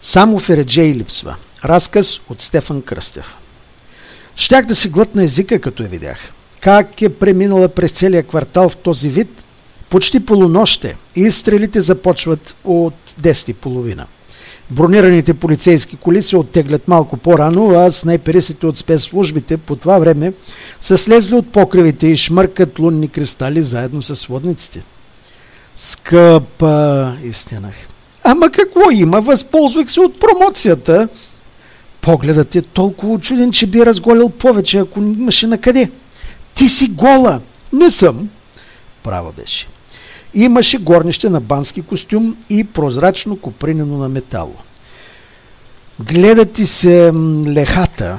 Само Фереджей липсва. Разказ от Стефан Кръстев. Щях да си глътна езика, като я видях. Как е преминала през целия квартал в този вид? Почти полуноще и стрелите започват от 10.30. Бронираните полицейски коли се оттеглят малко по-рано, а снайперистите от спецслужбите по това време са слезли от покривите и шмъркат лунни кристали заедно с водниците. Скъпа, истинах. Ама какво има? Възползвах се от промоцията. Погледът е толкова очуден, че би разголил повече, ако имаше на къде. Ти си гола. Не съм. Права беше. Имаше горнище на бански костюм и прозрачно копринено на метало. Гледа ти се лехата.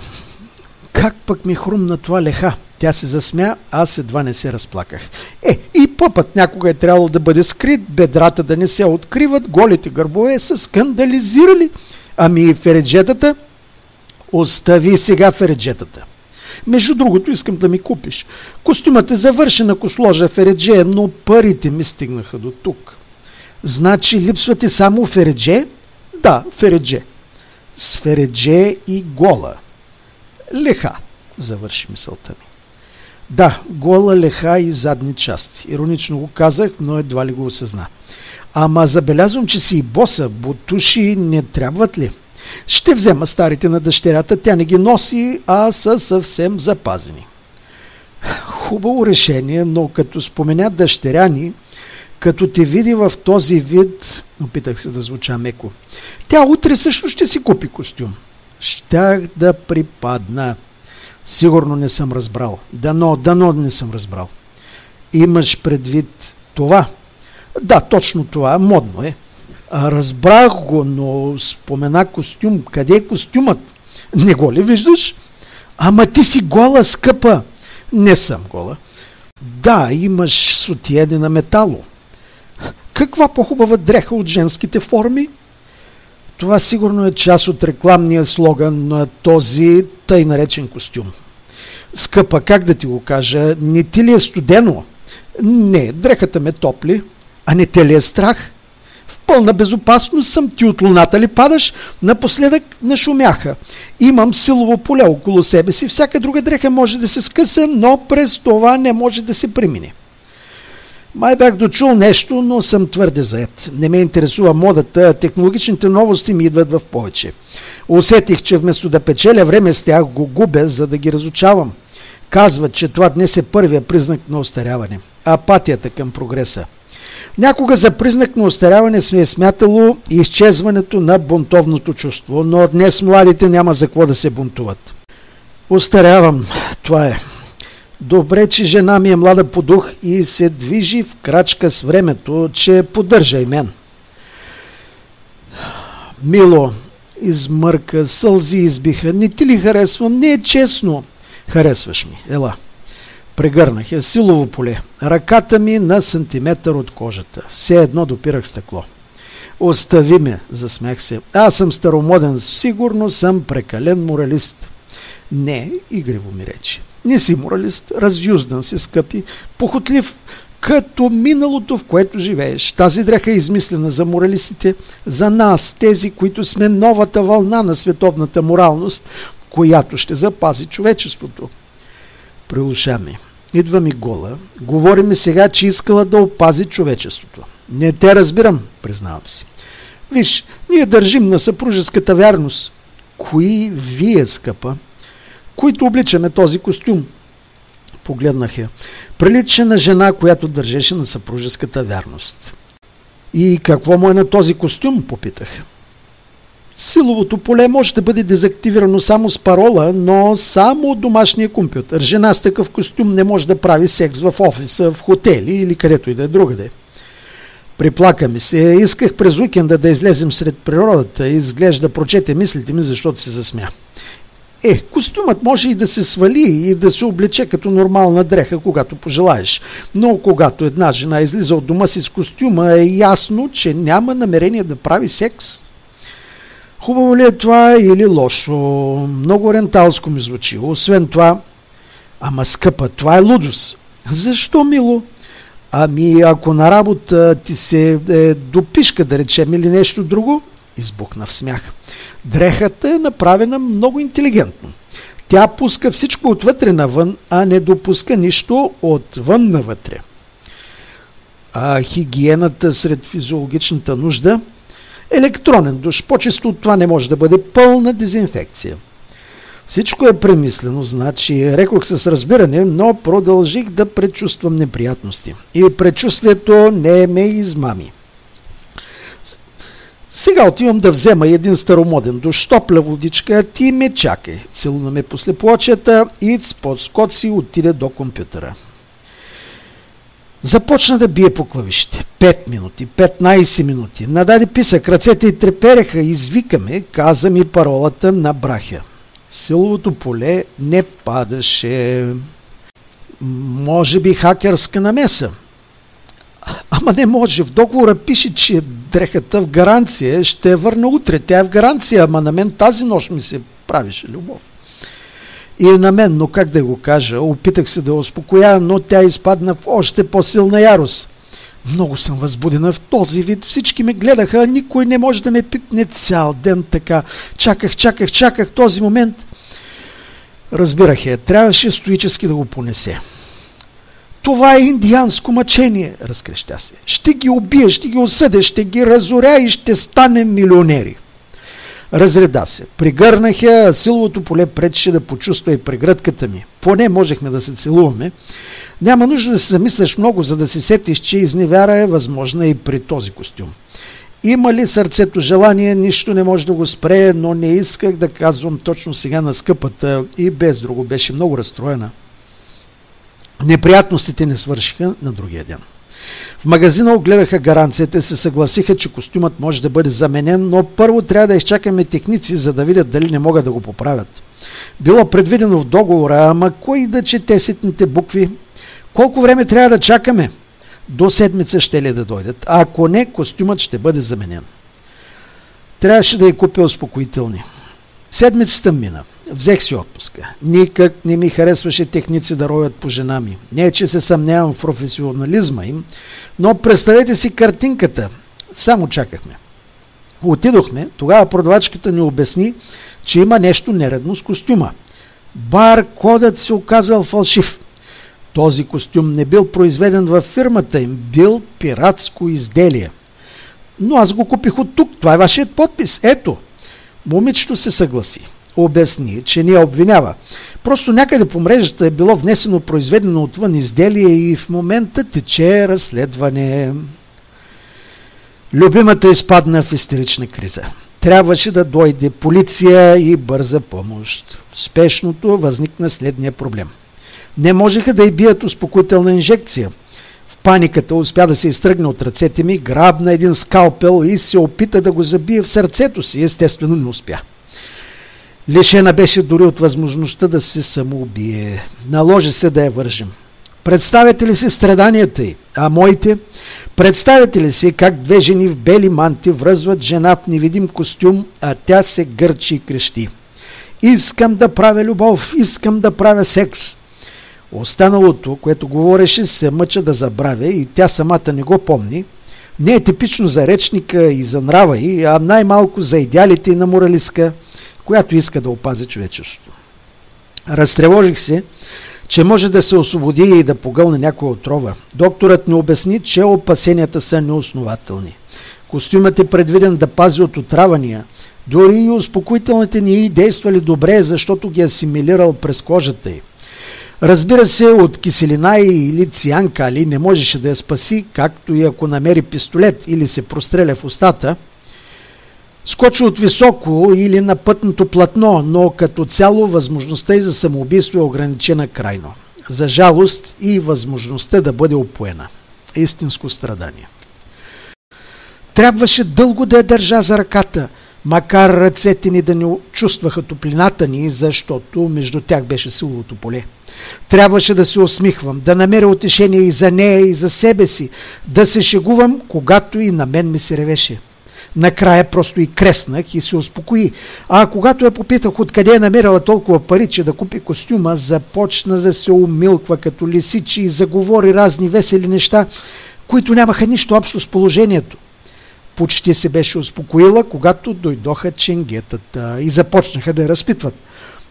Как пък ми хрумна това леха? Тя се засмя, аз едва не се разплаках. Е, и пъпът някога е трябвало да бъде скрит, бедрата да не се откриват, голите гърбове са скандализирали. Ами и фереджетата? Остави сега фереджетата. Между другото, искам да ми купиш. Костюмът е завършен, ако сложа фередже, но парите ми стигнаха до тук. Значи липсва ти само фередже? Да, фередже. С фередже и гола. Леха, завърши мисълта ми. Да, гола леха и задни части. Иронично го казах, но едва ли го осъзна. Ама забелязвам, че си и боса. Бутуши не трябват ли? Ще взема старите на дъщерята, тя не ги носи, а са съвсем запазени. Хубаво решение, но като спомена дъщеря ни, като те види в този вид, опитах се да звуча меко, тя утре също ще си купи костюм. Щях да припадна. Сигурно не съм разбрал. Дано, дано не съм разбрал. Имаш предвид това? Да, точно това. Модно е. Разбрах го, но спомена костюм. Къде е костюмът? Не го ли виждаш? Ама ти си гола, скъпа. Не съм гола. Да, имаш сотиене на метало. Каква по-хубава дреха от женските форми? Това сигурно е част от рекламния слоган на този тъй наречен костюм. Скъпа, как да ти го кажа, не ти ли е студено? Не, дрехата ме топли. А не те ли е страх? пълна безопасност съм, ти от луната ли падаш? Напоследък нашумяха. Имам силово поле около себе си, всяка друга дреха може да се скъса, но през това не може да се премине. Май бях дочул нещо, но съм твърде заед. Не ме интересува модата, технологичните новости ми идват в повече. Усетих, че вместо да печеля време с тях, го губя, за да ги разучавам. Казват, че това днес е първия признак на остаряване. Апатията към прогреса. Някога за признак на остаряване сме е смятало изчезването на бунтовното чувство, но днес младите няма за какво да се бунтуват. Остарявам, това е. Добре, че жена ми е млада по дух и се движи в крачка с времето, че поддържа и мен. Мило, измърка, сълзи избиха. Не ти ли харесвам? Не е честно. Харесваш ми. Ела. Прегърнах я силово поле. Ръката ми на сантиметър от кожата. Все едно допирах стъкло. Остави ме, засмях се. Аз съм старомоден, сигурно съм прекален моралист. Не, игриво ми рече. Не си моралист, разюздан си, скъпи, похотлив, като миналото, в което живееш. Тази дреха е измислена за моралистите, за нас, тези, които сме новата вълна на световната моралност, която ще запази човечеството. При ми. Идва ми гола. Говори ми сега, че искала да опази човечеството. Не те разбирам, признавам си. Виж, ние държим на съпружеската вярност. Кои вие, скъпа, които обличаме този костюм? Погледнах я. Прилича на жена, която държеше на съпружеската вярност. И какво му е на този костюм, попитах. Силовото поле може да бъде дезактивирано само с парола, но само от домашния компютър. Жена с такъв костюм не може да прави секс в офиса, в хотели или където и да е другаде. Приплака ми се. Исках през уикенда да излезем сред природата. Изглежда прочете мислите ми, защото се засмя. Е, костюмът може и да се свали и да се облече като нормална дреха, когато пожелаеш. Но когато една жена излиза от дома си с костюма, е ясно, че няма намерение да прави секс. Хубаво ли е това или лошо? Много ренталско ми звучи. Освен това, ама скъпа, това е лудост. Защо, мило? Ами, ако на работа ти се е, допишка, да речем, или нещо друго, избухна в смях. Дрехата е направена много интелигентно. Тя пуска всичко отвътре навън, а не допуска нищо отвън навътре. А хигиената сред физиологичната нужда електронен душ. По-често от това не може да бъде пълна дезинфекция. Всичко е премислено, значи рекох с разбиране, но продължих да предчувствам неприятности. И предчувствието не ме измами. Сега отивам да взема един старомоден душ, топля водичка, ти ме чакай. Целуна ме после плочета и подскот си отиде до компютъра. Започна да бие по клавишите. 5 минути, 15 минути. Нададе писък, ръцете й трепереха, извикаме, каза ми паролата на брахя. Силовото поле не падаше. Може би хакерска намеса. Ама не може. В договора пише, че дрехата в гаранция ще я върна утре. Тя е в гаранция, ама на мен тази нощ ми се правише любов. И е на мен, но как да го кажа, опитах се да я успокоя, но тя изпадна в още по-силна ярост. Много съм възбудена в този вид. Всички ме гледаха, никой не може да ме пипне цял ден така. Чаках, чаках, чаках този момент. Разбирах я, трябваше стоически да го понесе. Това е индианско мъчение, разкрещя се. Ще ги убия, ще ги осъдя, ще ги разоря и ще станем милионери. Разреда се. Пригърнах я, силовото поле пречеше да почувства и прегръдката ми. Поне можехме да се целуваме. Няма нужда да се замисляш много, за да си сетиш, че изневяра е възможна и при този костюм. Има ли сърцето желание, нищо не може да го спре, но не исках да казвам точно сега на скъпата и без друго беше много разстроена. Неприятностите не свършиха на другия ден. В магазина огледаха гаранцията и се съгласиха, че костюмът може да бъде заменен, но първо трябва да изчакаме техници, за да видят дали не могат да го поправят. Било предвидено в договора, ама кой да чете ситните букви? Колко време трябва да чакаме? До седмица ще ли да дойдат, а ако не, костюмът ще бъде заменен. Трябваше да я купя успокоителни. Седмицата мина. Взех си отпуска. Никак не ми харесваше техници да ровят по жена ми. Не, че се съмнявам в професионализма им, но представете си картинката. Само чакахме. Отидохме, тогава продавачката ни обясни, че има нещо нередно с костюма. Бар кодът се оказал фалшив. Този костюм не бил произведен във фирмата им, бил пиратско изделие. Но аз го купих от тук, това е вашият подпис, ето. Момичето се съгласи. Обясни, че ни обвинява. Просто някъде по мрежата е било внесено произведено отвън изделие и в момента тече разследване. Любимата изпадна в истерична криза. Трябваше да дойде полиция и бърза помощ. В спешното възникна следния проблем. Не можеха да й бият успокоителна инжекция. В паниката успя да се изтръгне от ръцете ми, грабна един скалпел и се опита да го забие в сърцето си. Естествено не успя. Лишена беше дори от възможността да се самоубие. Наложи се да я вържим. Представете ли си страданията й? А моите? Представете ли си как две жени в бели манти връзват жена в невидим костюм, а тя се гърчи и крещи? Искам да правя любов, искам да правя секс. Останалото, което говореше, се мъча да забравя и тя самата не го помни. Не е типично за речника и за нрава й, а най-малко за идеалите и на моралистка – която иска да опази човечеството. Разтревожих се, че може да се освободи и да погълне някоя отрова. Докторът ми обясни, че опасенията са неоснователни. Костюмът е предвиден да пази от отравания. Дори и успокоителните ни действали добре, защото ги асимилирал през кожата й. Разбира се, от киселина или цианка али не можеше да я спаси, както и ако намери пистолет или се простреля в устата – скочи от високо или на пътното платно, но като цяло възможността и за самоубийство е ограничена крайно. За жалост и възможността да бъде опоена. Истинско страдание. Трябваше дълго да я държа за ръката, макар ръцете ни да не чувстваха топлината ни, защото между тях беше силовото поле. Трябваше да се усмихвам, да намеря утешение и за нея, и за себе си, да се шегувам, когато и на мен ми се ревеше. Накрая просто и креснах и се успокои. А когато я попитах откъде е намерила толкова пари, че да купи костюма, започна да се умилква като лисичи и заговори разни весели неща, които нямаха нищо общо с положението. почти се беше успокоила, когато дойдоха ченгетата и започнаха да я разпитват.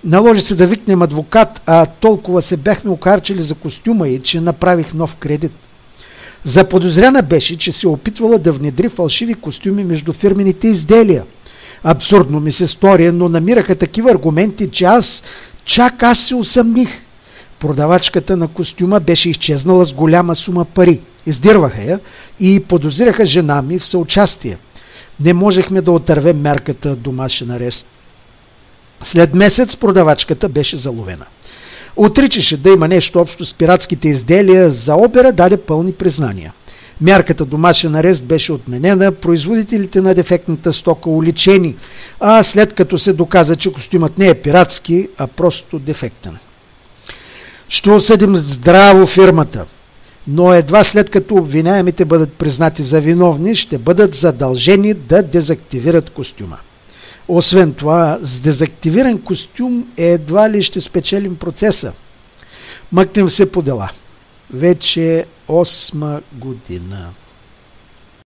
Наложи се да викнем адвокат, а толкова се бяхме окарчили за костюма и, че направих нов кредит. Заподозряна беше, че се опитвала да внедри фалшиви костюми между фирмените изделия. Абсурдно ми се стори, но намираха такива аргументи, че аз, чак аз се усъмних. Продавачката на костюма беше изчезнала с голяма сума пари. Издирваха я и подозираха жена ми в съучастие. Не можехме да отървем мерката домашен арест. След месец продавачката беше заловена. Отричаше да има нещо общо с пиратските изделия, за опера даде пълни признания. Мярката домашен арест беше отменена, производителите на дефектната стока уличени, а след като се доказа, че костюмът не е пиратски, а просто дефектен. Ще осъдим здраво фирмата, но едва след като обвиняемите бъдат признати за виновни, ще бъдат задължени да дезактивират костюма. Освен това, с дезактивиран костюм едва ли ще спечелим процеса. Мъкнем се по дела. Вече осма година.